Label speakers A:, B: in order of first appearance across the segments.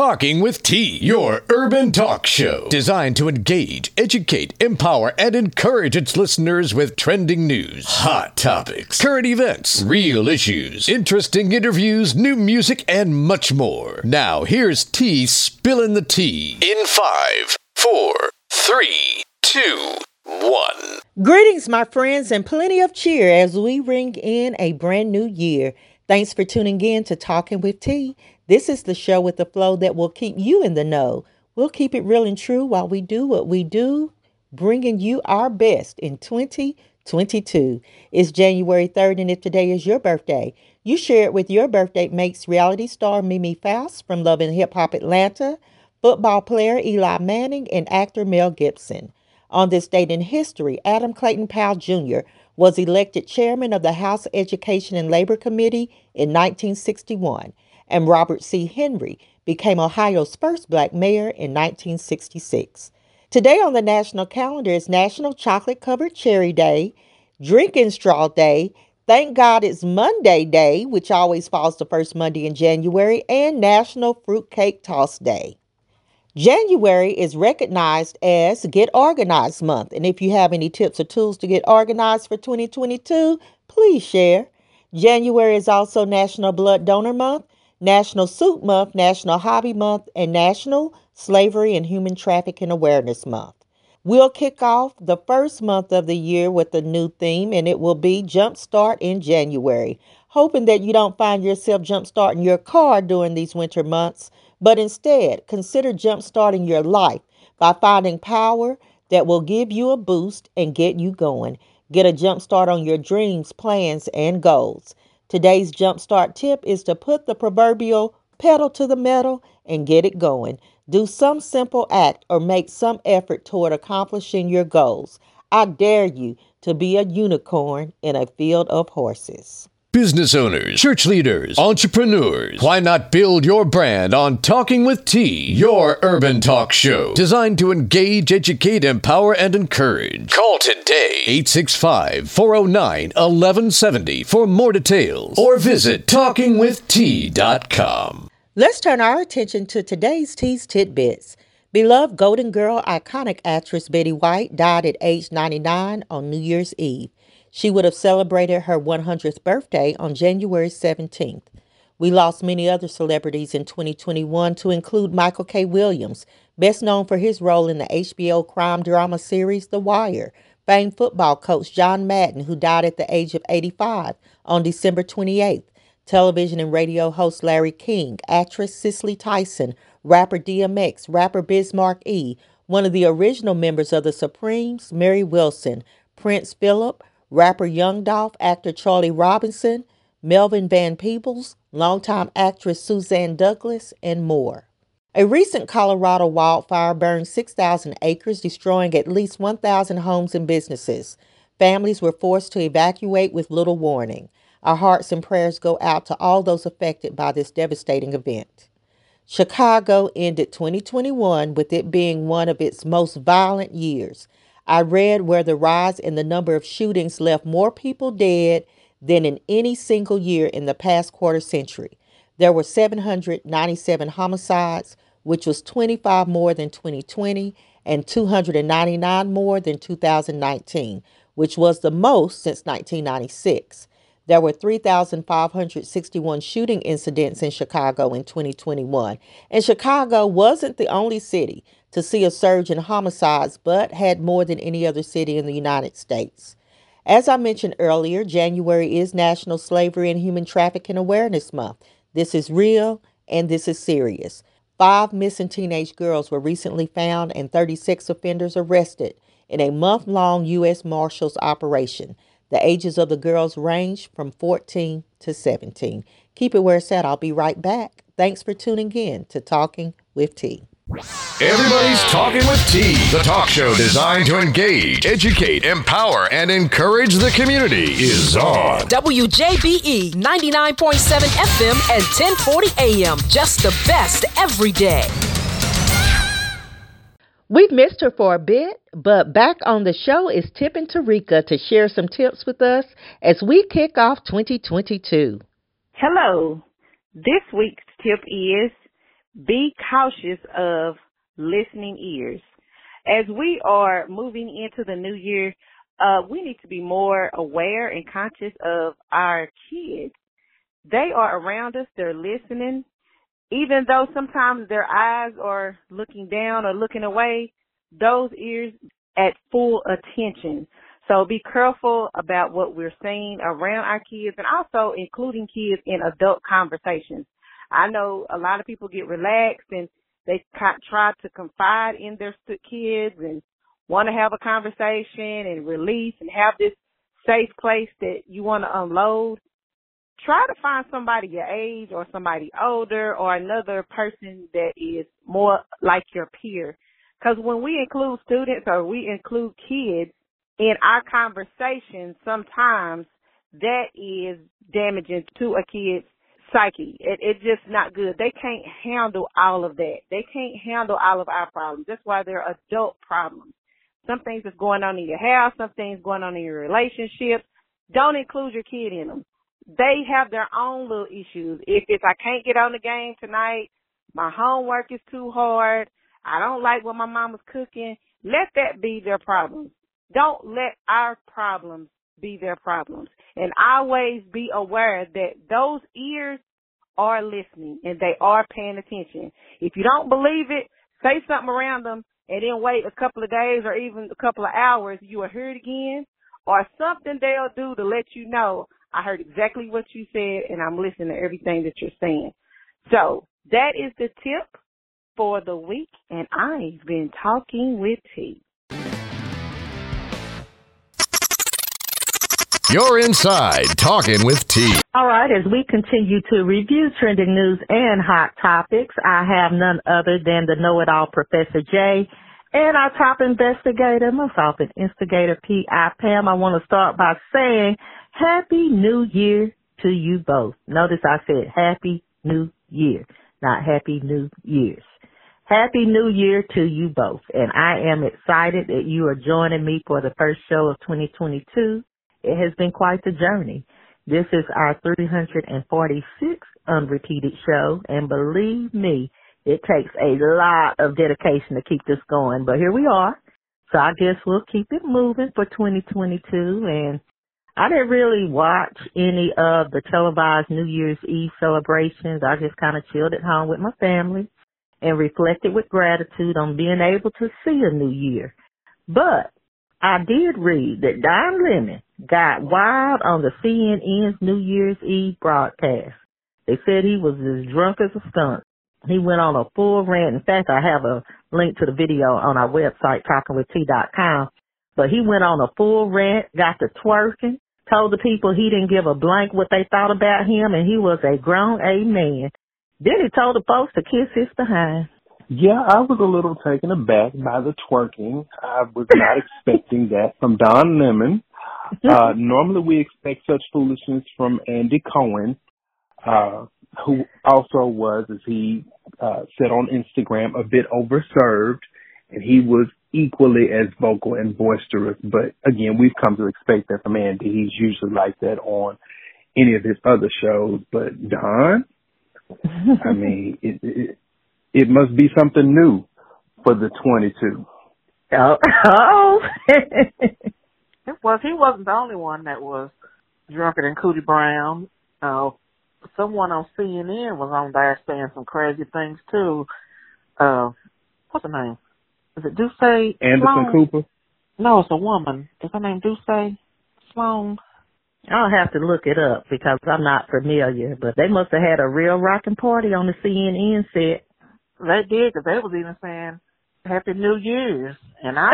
A: Talking with T, your urban talk show designed to engage, educate, empower, and encourage its listeners with trending news, hot topics, current events, real issues, interesting interviews, new music, and much more. Now, here's T spilling the tea in five, four, three, two, one.
B: Greetings, my friends, and plenty of cheer as we ring in a brand new year. Thanks for tuning in to Talking with T. This is the show with the flow that will keep you in the know. We'll keep it real and true while we do what we do, bringing you our best in 2022. It's January 3rd, and if today is your birthday, you share it with your birthday makes reality star Mimi Faust from Love and Hip Hop Atlanta, football player Eli Manning, and actor Mel Gibson. On this date in history, Adam Clayton Powell Jr. was elected chairman of the House Education and Labor Committee in 1961 and Robert C. Henry became Ohio's first black mayor in 1966. Today on the national calendar is National Chocolate Covered Cherry Day, Drinking Straw Day, Thank God It's Monday Day, which always falls the first Monday in January, and National Fruitcake Toss Day. January is recognized as Get Organized Month, and if you have any tips or tools to get organized for 2022, please share. January is also National Blood Donor Month, National Soup Month, National Hobby Month, and National Slavery and Human Trafficking Awareness Month. We'll kick off the first month of the year with a new theme, and it will be Jumpstart in January. Hoping that you don't find yourself jumpstarting your car during these winter months, but instead consider jumpstarting your life by finding power that will give you a boost and get you going. Get a jumpstart on your dreams, plans, and goals. Today's jumpstart tip is to put the proverbial pedal to the metal and get it going. Do some simple act or make some effort toward accomplishing your goals. I dare you to be a unicorn in a field of horses.
A: Business owners, church leaders, entrepreneurs, why not build your brand on Talking with T, your urban talk show designed to engage, educate, empower, and encourage? Call today 865 409 1170 for more details or visit talkingwitht.com.
B: Let's turn our attention to today's T's Tidbits. Beloved Golden Girl iconic actress Betty White died at age 99 on New Year's Eve. She would have celebrated her 100th birthday on January 17th. We lost many other celebrities in 2021 to include Michael K. Williams, best known for his role in the HBO crime drama series The Wire, famed football coach John Madden, who died at the age of 85 on December 28th, television and radio host Larry King, actress Cicely Tyson, rapper DMX, rapper Biz E., one of the original members of the Supremes, Mary Wilson, Prince Philip, rapper Young Dolph, actor Charlie Robinson, Melvin Van Peebles, longtime actress Suzanne Douglas, and more. A recent Colorado wildfire burned 6,000 acres, destroying at least 1,000 homes and businesses. Families were forced to evacuate with little warning. Our hearts and prayers go out to all those affected by this devastating event. Chicago ended 2021 with it being one of its most violent years. I read where the rise in the number of shootings left more people dead than in any single year in the past quarter century. There were 797 homicides, which was 25 more than 2020 and 299 more than 2019, which was the most since 1996. There were 3,561 shooting incidents in Chicago in 2021. And Chicago wasn't the only city to see a surge in homicides, but had more than any other city in the United States. As I mentioned earlier, January is National Slavery and Human Trafficking Awareness Month. This is real and this is serious. Five missing teenage girls were recently found and 36 offenders arrested in a month long U.S. Marshals operation. The ages of the girls range from 14 to 17. Keep it where it's at. I'll be right back. Thanks for tuning in to Talking with T.
A: Everybody's Talking with T, the talk show designed to engage, educate, empower, and encourage the community, is on.
C: WJBE 99.7 FM and 1040 AM. Just the best every day.
B: We've missed her for a bit, but back on the show is Tip and Tarika to share some tips with us as we kick off 2022.
D: Hello. This week's tip is be cautious of listening ears. As we are moving into the new year, uh, we need to be more aware and conscious of our kids. They are around us, they're listening. Even though sometimes their eyes are looking down or looking away, those ears at full attention. So be careful about what we're saying around our kids and also including kids in adult conversations. I know a lot of people get relaxed and they try to confide in their kids and want to have a conversation and release and have this safe place that you want to unload. Try to find somebody your age or somebody older or another person that is more like your peer. Because when we include students or we include kids, in our conversation, sometimes that is damaging to a kid's psyche. It, it's just not good. They can't handle all of that. They can't handle all of our problems. That's why they're adult problems. Some things that's going on in your house, some things going on in your relationship. Don't include your kid in them. They have their own little issues. If it's I can't get on the game tonight, my homework is too hard, I don't like what my mama's cooking, let that be their problem. Don't let our problems be their problems. And always be aware that those ears are listening and they are paying attention. If you don't believe it, say something around them and then wait a couple of days or even a couple of hours. You will hear it again or something they'll do to let you know I heard exactly what you said and I'm listening to everything that you're saying. So that is the tip for the week and I've been talking with T.
A: You're inside talking with T.
E: All right, as we continue to review trending news and hot topics, I have none other than the know-it-all Professor J and our top investigator, most often instigator P.I. Pam. I want to start by saying Happy New Year to you both. Notice I said Happy New Year, not Happy New Years. Happy New Year to you both. And I am excited that you are joining me for the first show of 2022. It has been quite the journey. This is our 346th unrepeated show, and believe me, it takes a lot of dedication to keep this going, but here we are. So I guess we'll keep it moving for 2022 and I didn't really watch any of the televised New Year's Eve celebrations. I just kind of chilled at home with my family and reflected with gratitude on being able to see a new year. But I did read that Don Lemon got wild on the CNN's New Year's Eve broadcast. They said he was as drunk as a skunk. He went on a full rant. In fact, I have a link to the video on our website, talkingwitht.com. But he went on a full rant, got to twerking, told the people he didn't give a blank what they thought about him, and he was a grown A man. Then he told the folks to kiss his behind.
F: Yeah, I was a little taken aback by the twerking. I was not expecting that from Don Lemon. Uh, normally we expect such foolishness from Andy Cohen, uh, who also was, as he uh, said on Instagram, a bit overserved, and he was equally as vocal and boisterous. But again, we've come to expect that from Andy. He's usually like that on any of his other shows. But Don, I mean, it, it, it must be something new for the 22.
E: Oh, oh.
G: it was. He wasn't the only one that was drunker than Cootie Brown. Uh, someone on CNN was on there saying some crazy things too. Uh, what's her name? Is it Duce?
F: Anderson
G: Sloan?
F: Cooper?
G: No, it's a woman. Is her name Duce Sloan?
E: I'll have to look it up because I'm not familiar, but they must have had a real rocking party on the CNN set.
G: They did, because they was even saying Happy New Year's, and I,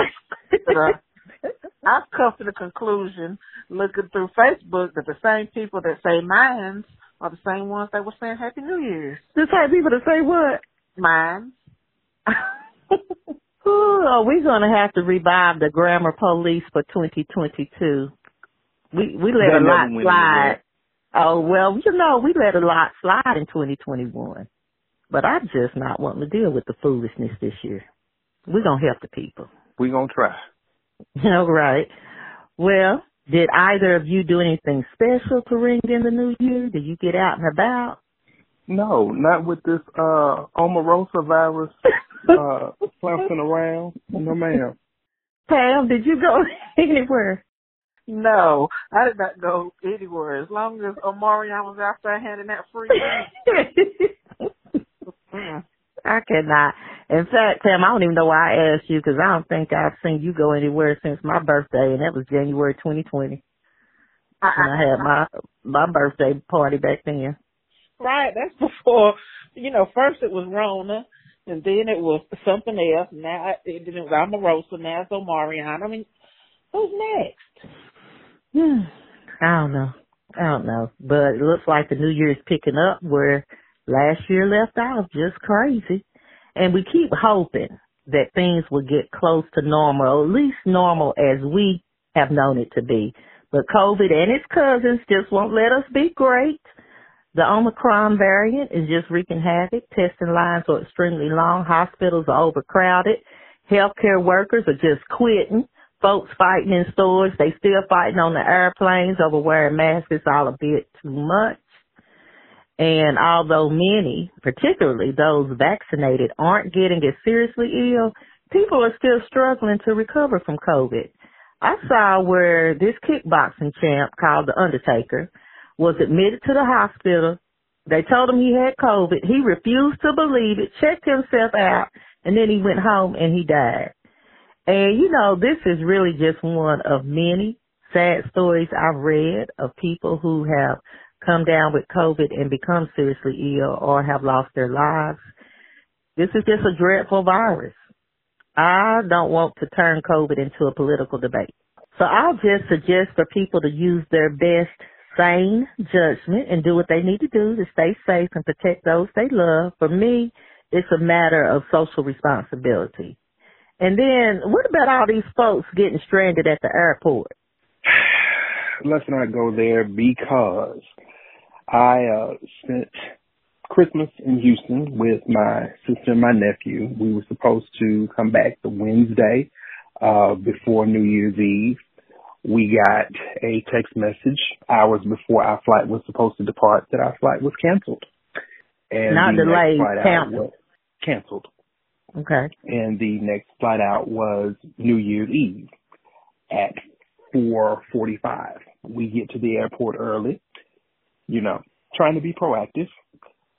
G: uh, I've come to the conclusion, looking through Facebook, that the same people that say mines are the same ones that were saying Happy New Year's.
E: The same people that say what?
G: Mines.
E: Ooh, are we gonna have to revive the grammar police for 2022? We we let
F: They're
E: a lot slide. Oh well, you know we let a lot slide in 2021, but I'm just not wanting to deal with the foolishness this year. We're gonna help the people.
F: We're going to try.
E: All right. Well, did either of you do anything special to ring in the new year? Did you get out and about?
F: No, not with this uh Omarosa virus uh flouncing around. No ma'am.
E: Pam, did you go anywhere?
G: No, I did not go anywhere. As long as Omarion was out there handing that free.
E: I cannot. In fact, Pam, I don't even know why I asked you because I don't think I've seen you go anywhere since my birthday, and that was January 2020. I, and I had my my birthday party back then.
G: Right, that's before. You know, first it was Rona, and then it was something else. Now it, then it was Omarosa. Now it's Omarion. I mean, who's next?
E: Hmm. I don't know. I don't know. But it looks like the new year is picking up where last year left off just crazy. And we keep hoping that things will get close to normal, or at least normal as we have known it to be. But COVID and its cousins just won't let us be great. The Omicron variant is just wreaking havoc. Testing lines are extremely long. Hospitals are overcrowded. Healthcare workers are just quitting. Folks fighting in stores. They still fighting on the airplanes over wearing masks. It's all a bit too much. And although many, particularly those vaccinated, aren't getting as seriously ill, people are still struggling to recover from COVID. I saw where this kickboxing champ called The Undertaker was admitted to the hospital. They told him he had COVID. He refused to believe it, checked himself out, and then he went home and he died. And you know, this is really just one of many sad stories I've read of people who have come down with COVID and become seriously ill or have lost their lives. This is just a dreadful virus. I don't want to turn COVID into a political debate. So I'll just suggest for people to use their best sane judgment and do what they need to do to stay safe and protect those they love. For me, it's a matter of social responsibility. And then what about all these folks getting stranded at the airport?
F: Let's not go there because I uh, spent Christmas in Houston with my sister and my nephew. We were supposed to come back the Wednesday uh, before New Year's Eve. We got a text message hours before our flight was supposed to depart that our flight was canceled.
E: And Not delayed,
F: canceled. canceled.
E: Okay.
F: And the next flight out was New Year's Eve at 4:45. We get to the airport early you know, trying to be proactive.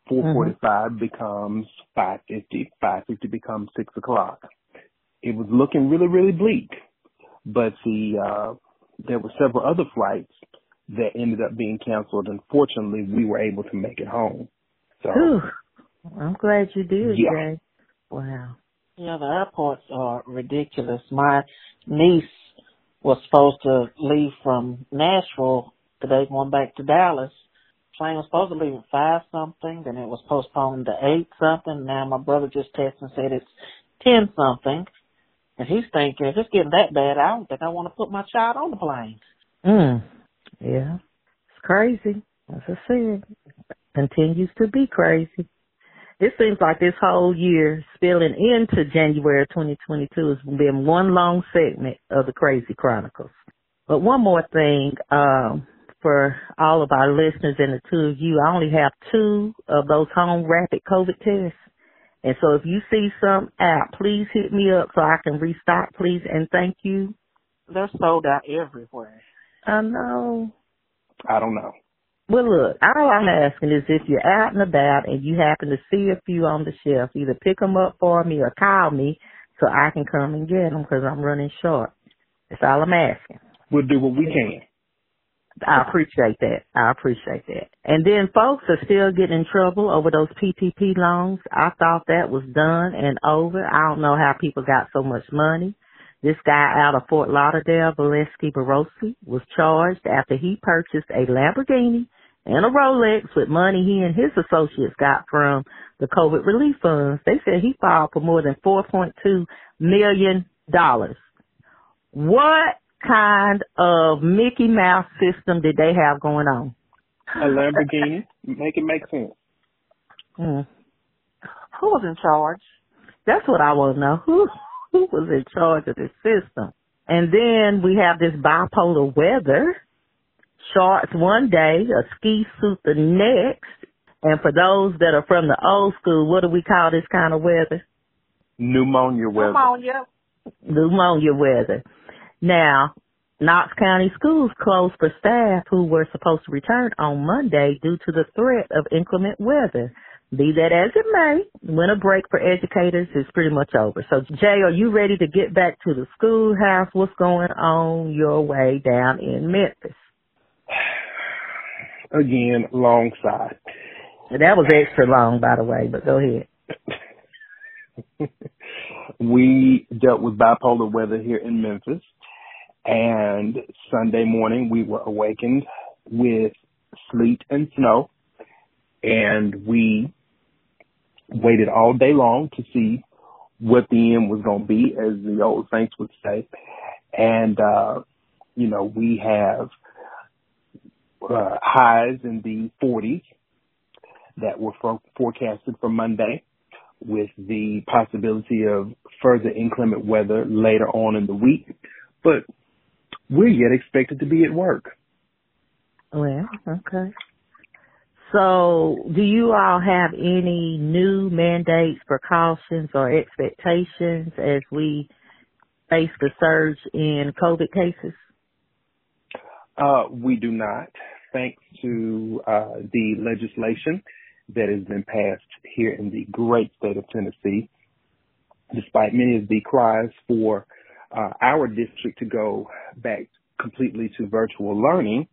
F: 445 mm-hmm. becomes 550. 550 becomes 6 o'clock. It was looking really, really bleak. But the, uh, there were several other flights that ended up being canceled. Unfortunately, we were able to make it home. So,
E: Whew. I'm glad you did,
F: yeah.
E: Jay. Wow.
G: Yeah, the airports are ridiculous. My niece was supposed to leave from Nashville today, going back to Dallas, plane was supposed to leave at five something, then it was postponed to eight something. Now my brother just texted and said it's ten something. And he's thinking, if it's getting that bad, I don't think I want to put my child on the plane.
E: Mm. Yeah. It's crazy. As I said, continues to be crazy. It seems like this whole year spilling into January 2022 has been one long segment of the Crazy Chronicles. But one more thing, um, for all of our listeners and the two of you, I only have two of those home rapid COVID tests. And so if you see some out, please hit me up so I can restock, please, and thank you.
G: They're sold out everywhere.
E: I know.
F: I don't know.
E: Well, look, all I'm asking is if you're out and about and you happen to see a few on the shelf, either pick them up for me or call me so I can come and get them because I'm running short. That's all I'm asking.
F: We'll do what we can.
E: I appreciate that. I appreciate that. And then folks are still getting in trouble over those PPP loans. I thought that was done and over. I don't know how people got so much money. This guy out of Fort Lauderdale, Valesky Barossi, was charged after he purchased a Lamborghini and a Rolex with money he and his associates got from the COVID relief funds. They said he filed for more than $4.2 million. What kind of Mickey Mouse system did they have going on?
F: A Lamborghini. make it make sense.
E: Hmm.
G: Who was in charge?
E: That's what I want to know. Who who was in charge of this system? And then we have this bipolar weather. Shorts one day, a ski suit the next. And for those that are from the old school, what do we call this kind of weather?
F: Pneumonia weather.
G: Pneumonia.
E: Pneumonia weather. Now, Knox County schools closed for staff who were supposed to return on Monday due to the threat of inclement weather. Be that as it may, winter break for educators is pretty much over. So Jay, are you ready to get back to the schoolhouse? What's going on your way down in Memphis?
F: Again, long side.
E: That was extra long, by the way, but go ahead.
F: we dealt with bipolar weather here in Memphis, and Sunday morning we were awakened with sleet and snow, and we waited all day long to see what the end was going to be, as the old saints would say. And, uh, you know, we have uh, highs in the 40s that were for- forecasted for Monday with the possibility of further inclement weather later on in the week. But we're yet expected to be at work.
E: Well, okay. So, do you all have any new mandates, precautions, or expectations as we face the surge in COVID cases?
F: Uh, we do not, thanks to uh, the legislation that has been passed here in the great state of Tennessee. Despite many of the cries for uh, our district to go back completely to virtual learning,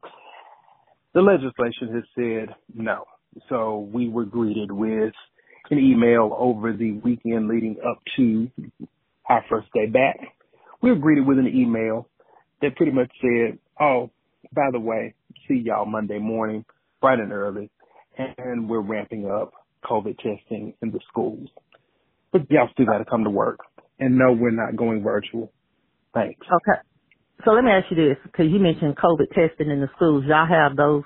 F: the legislation has said no. So we were greeted with an email over the weekend leading up to our first day back. We were greeted with an email that pretty much said, oh, by the way, see y'all Monday morning, bright and early, and we're ramping up COVID testing in the schools. But y'all still got to come to work. And no, we're not going virtual. Thanks.
E: Okay. So let me ask you this, because you mentioned COVID testing in the schools. Y'all have those,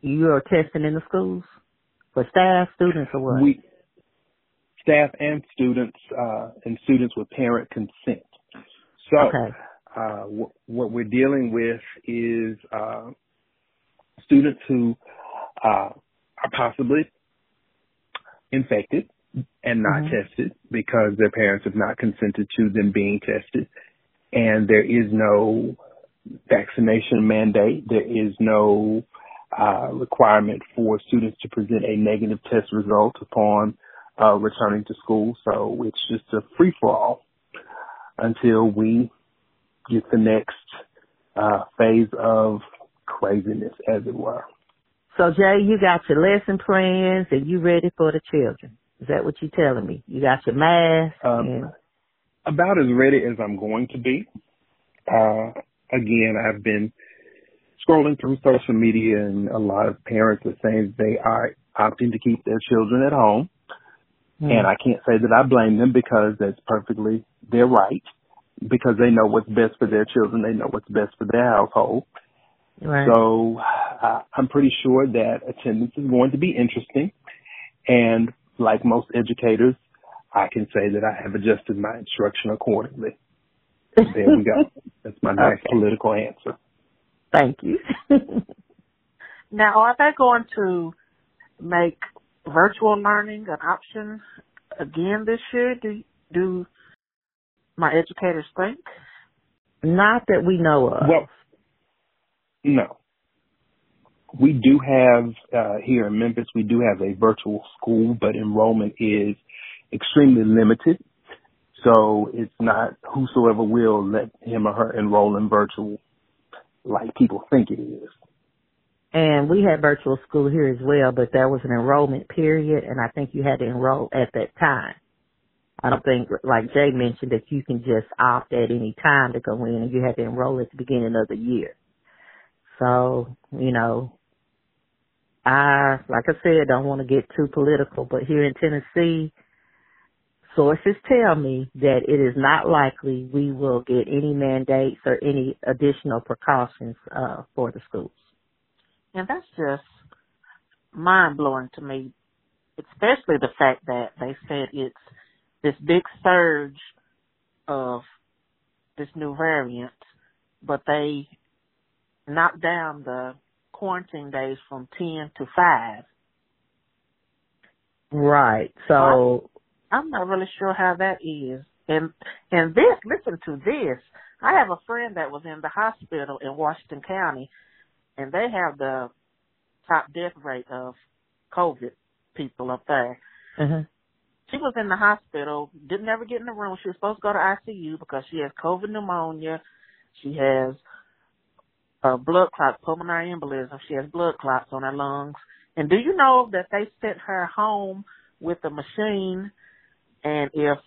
E: you are testing in the schools for staff, students, or what?
F: We, staff and students, uh, and students with parent consent. So,
E: okay.
F: uh, w- what we're dealing with is, uh, students who, uh, are possibly infected and not
E: mm-hmm.
F: tested because their parents have not consented to them being tested and there is no vaccination mandate. There is no uh, requirement for students to present a negative test result upon uh, returning to school. So it's just a free for all until we get the next uh, phase of craziness, as it were.
E: So Jay, you got your lesson plans and you ready for the children. Is that what you're telling me? You got your mask um, and
F: about as ready as I'm going to be. Uh, again, I've been scrolling through social media and a lot of parents are saying they are opting to keep their children at home. Mm. And I can't say that I blame them because that's perfectly their right because they know what's best for their children. They know what's best for their household.
E: Right.
F: So uh, I'm pretty sure that attendance is going to be interesting. And like most educators, I can say that I have adjusted my instruction accordingly. There we go. That's my nice okay. political answer.
E: Thank you.
G: now, are they going to make virtual learning an option again this year? Do do my educators think?
E: Not that we know of.
F: Well, no. We do have uh, here in Memphis. We do have a virtual school, but enrollment is extremely limited. So it's not whosoever will let him or her enroll in virtual like people think it is.
E: And we had virtual school here as well, but there was an enrollment period and I think you had to enroll at that time. I don't think, like Jay mentioned, that you can just opt at any time to go in and you had to enroll at the beginning of the year. So, you know, I, like I said, don't want to get too political, but here in Tennessee, sources tell me that it is not likely we will get any mandates or any additional precautions uh, for the schools.
G: And that's just mind blowing to me, especially the fact that they said it's this big surge of this new variant, but they knocked down the quarantine days from 10 to 5
E: Right. So
G: I'm not really sure how that is. And and this, listen to this. I have a friend that was in the hospital in Washington County, and they have the top death rate of COVID people up there.
E: uh
G: She was in the hospital, didn't ever get in the room. She was supposed to go to ICU because she has COVID pneumonia. She has a blood clot, pulmonary embolism. She has blood clots on her lungs. And do you know that they sent her home with a machine and if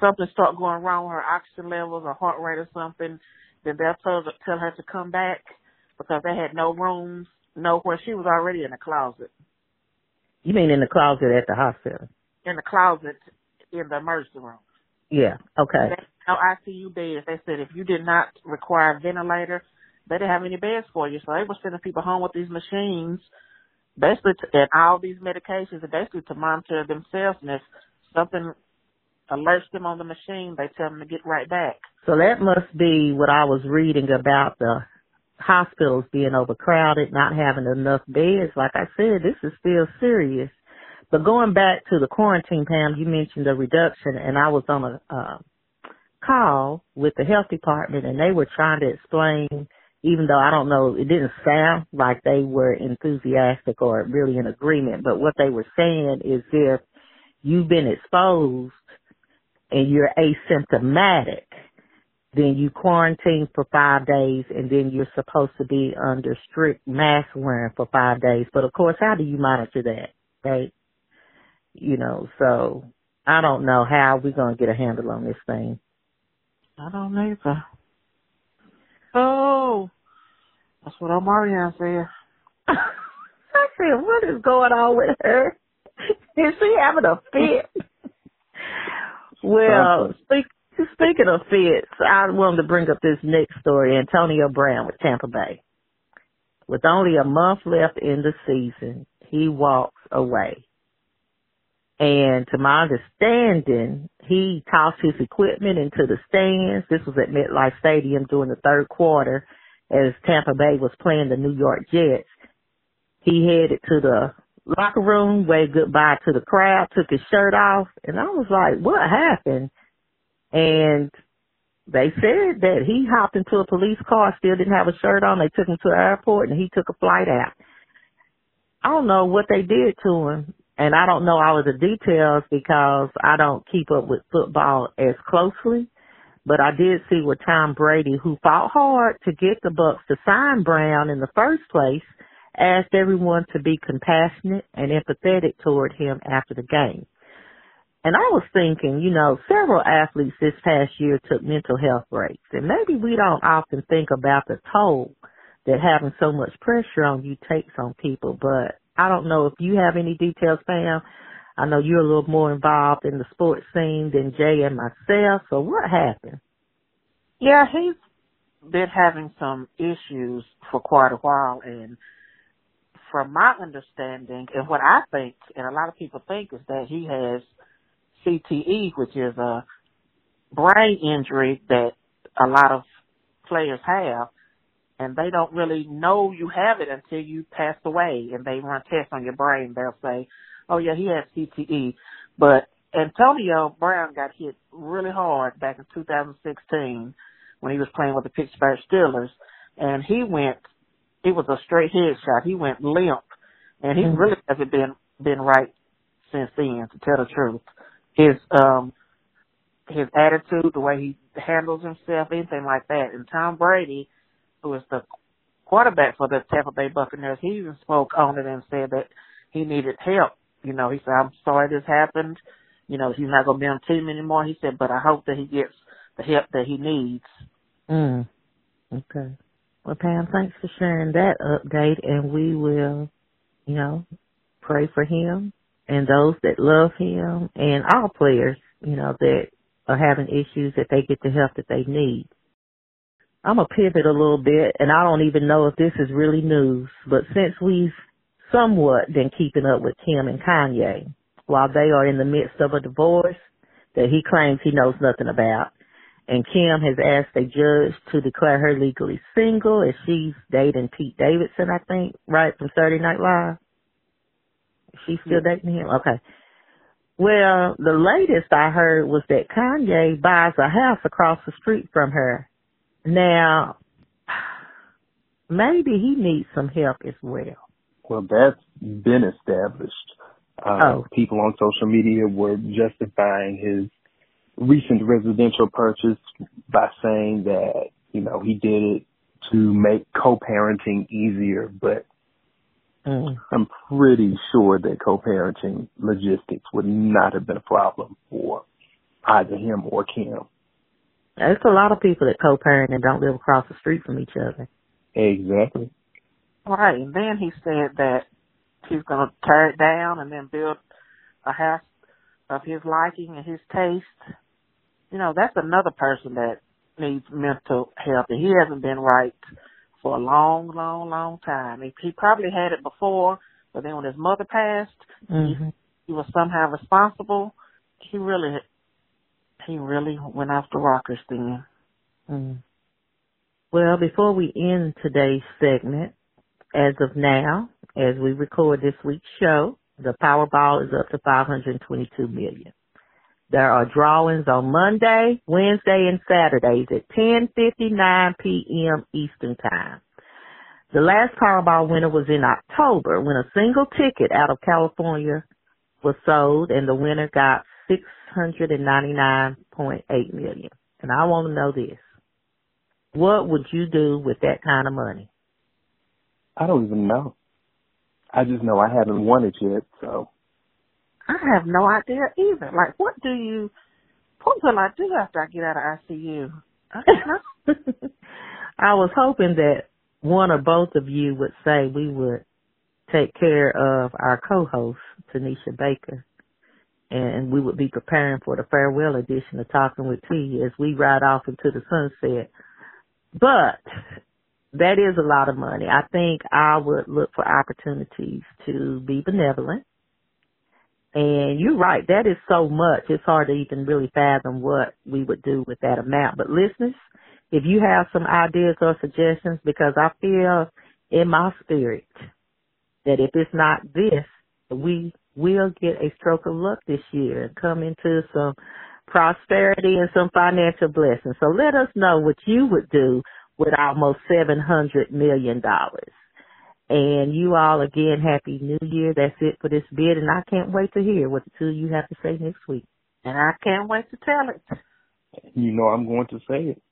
G: something start going wrong with her oxygen levels or heart rate or something, then they'll tell, tell her to come back because they had no rooms, nowhere. She was already in a closet.
E: you mean in the closet at the hospital?
G: In the closet in the emergency room.
E: Yeah. Okay.
G: They no ICU beds. They said if you did not require a ventilator, they didn't have any beds for you. So they were sending people home with these machines, basically, to, and all these medications, and basically to monitor themselves. And if something alerts them on the machine, they tell them to get right back.
E: So that must be what I was reading about the hospitals being overcrowded, not having enough beds. Like I said, this is still serious. But going back to the quarantine, Pam, you mentioned the reduction, and I was on a uh, call with the health department, and they were trying to explain, even though I don't know, it didn't sound like they were enthusiastic or really in agreement, but what they were saying is if you've been exposed and you're asymptomatic, then you quarantine for five days and then you're supposed to be under strict mask wearing for five days. But of course, how do you monitor that? Right? You know, so I don't know how we're going to get a handle on this thing.
G: I don't either. Oh, that's what Omarion said.
E: I said, what is going on with her? Is she having a fit? well, speak, speaking of fits, I wanted to bring up this next story. Antonio Brown with Tampa Bay. With only a month left in the season, he walks away. And to my understanding, he tossed his equipment into the stands. This was at MetLife Stadium during the third quarter as Tampa Bay was playing the New York Jets. He headed to the locker room, waved goodbye to the crowd, took his shirt off, and I was like, what happened? And they said that he hopped into a police car, still didn't have a shirt on. They took him to the airport and he took a flight out. I don't know what they did to him and I don't know all of the details because I don't keep up with football as closely. But I did see where Tom Brady, who fought hard to get the Bucs to sign Brown in the first place, asked everyone to be compassionate and empathetic toward him after the game. And I was thinking, you know, several athletes this past year took mental health breaks, and maybe we don't often think about the toll that having so much pressure on you takes on people, but I don't know if you have any details, Pam. I know you're a little more involved in the sports scene than Jay and myself. So what happened?
G: Yeah, he's been having some issues for quite a while and from my understanding and what I think and a lot of people think is that he has CTE, which is a brain injury that a lot of players have and they don't really know you have it until you pass away and they run tests on your brain. They'll say, oh yeah, he has CTE. But Antonio Brown got hit really hard back in 2016 when he was playing with the Pittsburgh Steelers and he went, it was a straight headshot. He went limp and he
E: Mhm.
G: really hasn't been, been right since then to tell the truth. His, um, his attitude, the way he handles himself, anything like that. And Tom Brady, who is the quarterback for the Tampa Bay Buccaneers, he even spoke on it and said that he needed help. You know, he said, I'm sorry this happened. You know, he's not going to be on the team anymore. He said, but I hope that he gets the help that he needs.
E: Mm. Okay. Well, Pam, thanks for sharing that update, and we will, you know, pray for him and those that love him and all players, you know, that are having issues that they get the help that they need. I'm gonna pivot a little bit, and I don't even know if this is really news, but since we've somewhat been keeping up with Kim and Kanye, while they are in the midst of a divorce that he claims he knows nothing about, and Kim has asked a judge to declare her legally single as she's dating Pete Davidson, I think, right from Saturday Night Live. she's still dating him? Okay. Well, the latest I heard was that Kanye buys a house across the street from her. Now, maybe he needs some help as well.
F: Well, that's been established. Uh,
E: Oh.
F: People on social media were justifying his recent residential purchase by saying that, you know, he did it to make co-parenting easier, but
E: Mm.
F: I'm pretty sure that co-parenting logistics would not have been a problem for either him or Kim.
E: There's a lot of people that co-parent and don't live across the street from each other.
F: Exactly.
G: Right. And then he said that he's going to tear it down and then build a house of his liking and his taste. You know, that's another person that needs mental help and he hasn't been right for a long, long, long time. He, he probably had it before, but then when his mother passed,
E: hmm
G: he was somehow responsible. He really, he really went off the rockers then.
E: Mm. Well, before we end today's segment, as of now, as we record this week's show, the Powerball is up to 522 million. There are drawings on Monday, Wednesday, and Saturdays at 10:59 p.m. Eastern Time. The last Powerball winner was in October when a single ticket out of California was sold and the winner got 699.8 million. And I want to know this. What would you do with that kind of money?
F: I don't even know. I just know I haven't won it yet, so
G: I have no idea either. Like, what do you, what will I do after I get out of ICU? I.
E: I was hoping that one or both of you would say we would take care of our co-host, Tanisha Baker, and we would be preparing for the farewell edition of Talking with T as we ride off into the sunset. But that is a lot of money. I think I would look for opportunities to be benevolent. And you're right, that is so much. It's hard to even really fathom what we would do with that amount. But listeners, if you have some ideas or suggestions, because I feel in my spirit that if it's not this, we will get a stroke of luck this year and come into some prosperity and some financial blessings. So let us know what you would do with almost seven hundred million dollars. And you all again, happy new year. That's it for this bid and I can't wait to hear what the two of you have to say next week.
G: and I can't wait to tell it.
F: you know I'm going to say it.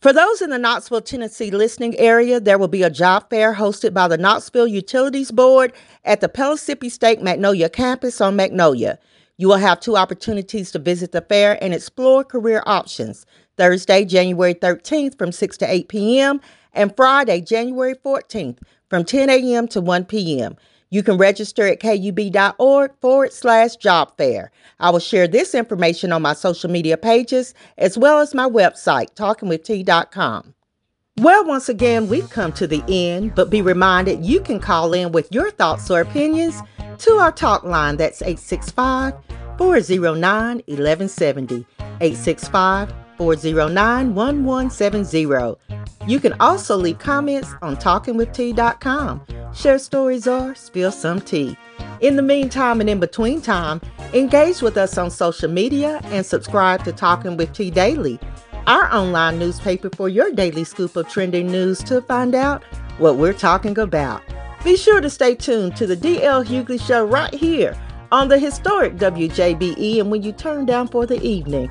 E: For those in the Knoxville, Tennessee listening area, there will be a job fair hosted by the Knoxville Utilities Board at the Pellissippi State Magnolia campus on Magnolia. You will have two opportunities to visit the fair and explore career options. Thursday, January 13th from 6 to 8 p.m. and Friday, January 14th from 10 a.m. to 1 p.m. You can register at kub.org forward slash job fair. I will share this information on my social media pages as well as my website, talkingwitht.com. Well, once again, we've come to the end, but be reminded you can call in with your thoughts or opinions to our talk line. That's 865 409 1170. 865 409 1170. You can also leave comments on talkingwitht.com. Share stories or spill some tea. In the meantime and in between time, engage with us on social media and subscribe to Talking with T Daily, our online newspaper for your daily scoop of trending news to find out what we're talking about. Be sure to stay tuned to the DL Hughley Show right here on the historic WJBE. And when you turn down for the evening,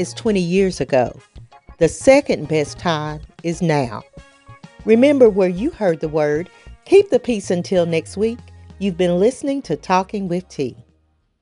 E: is 20 years ago. The second best time is now. Remember where you heard the word. Keep the peace until next week. You've been listening to Talking with T.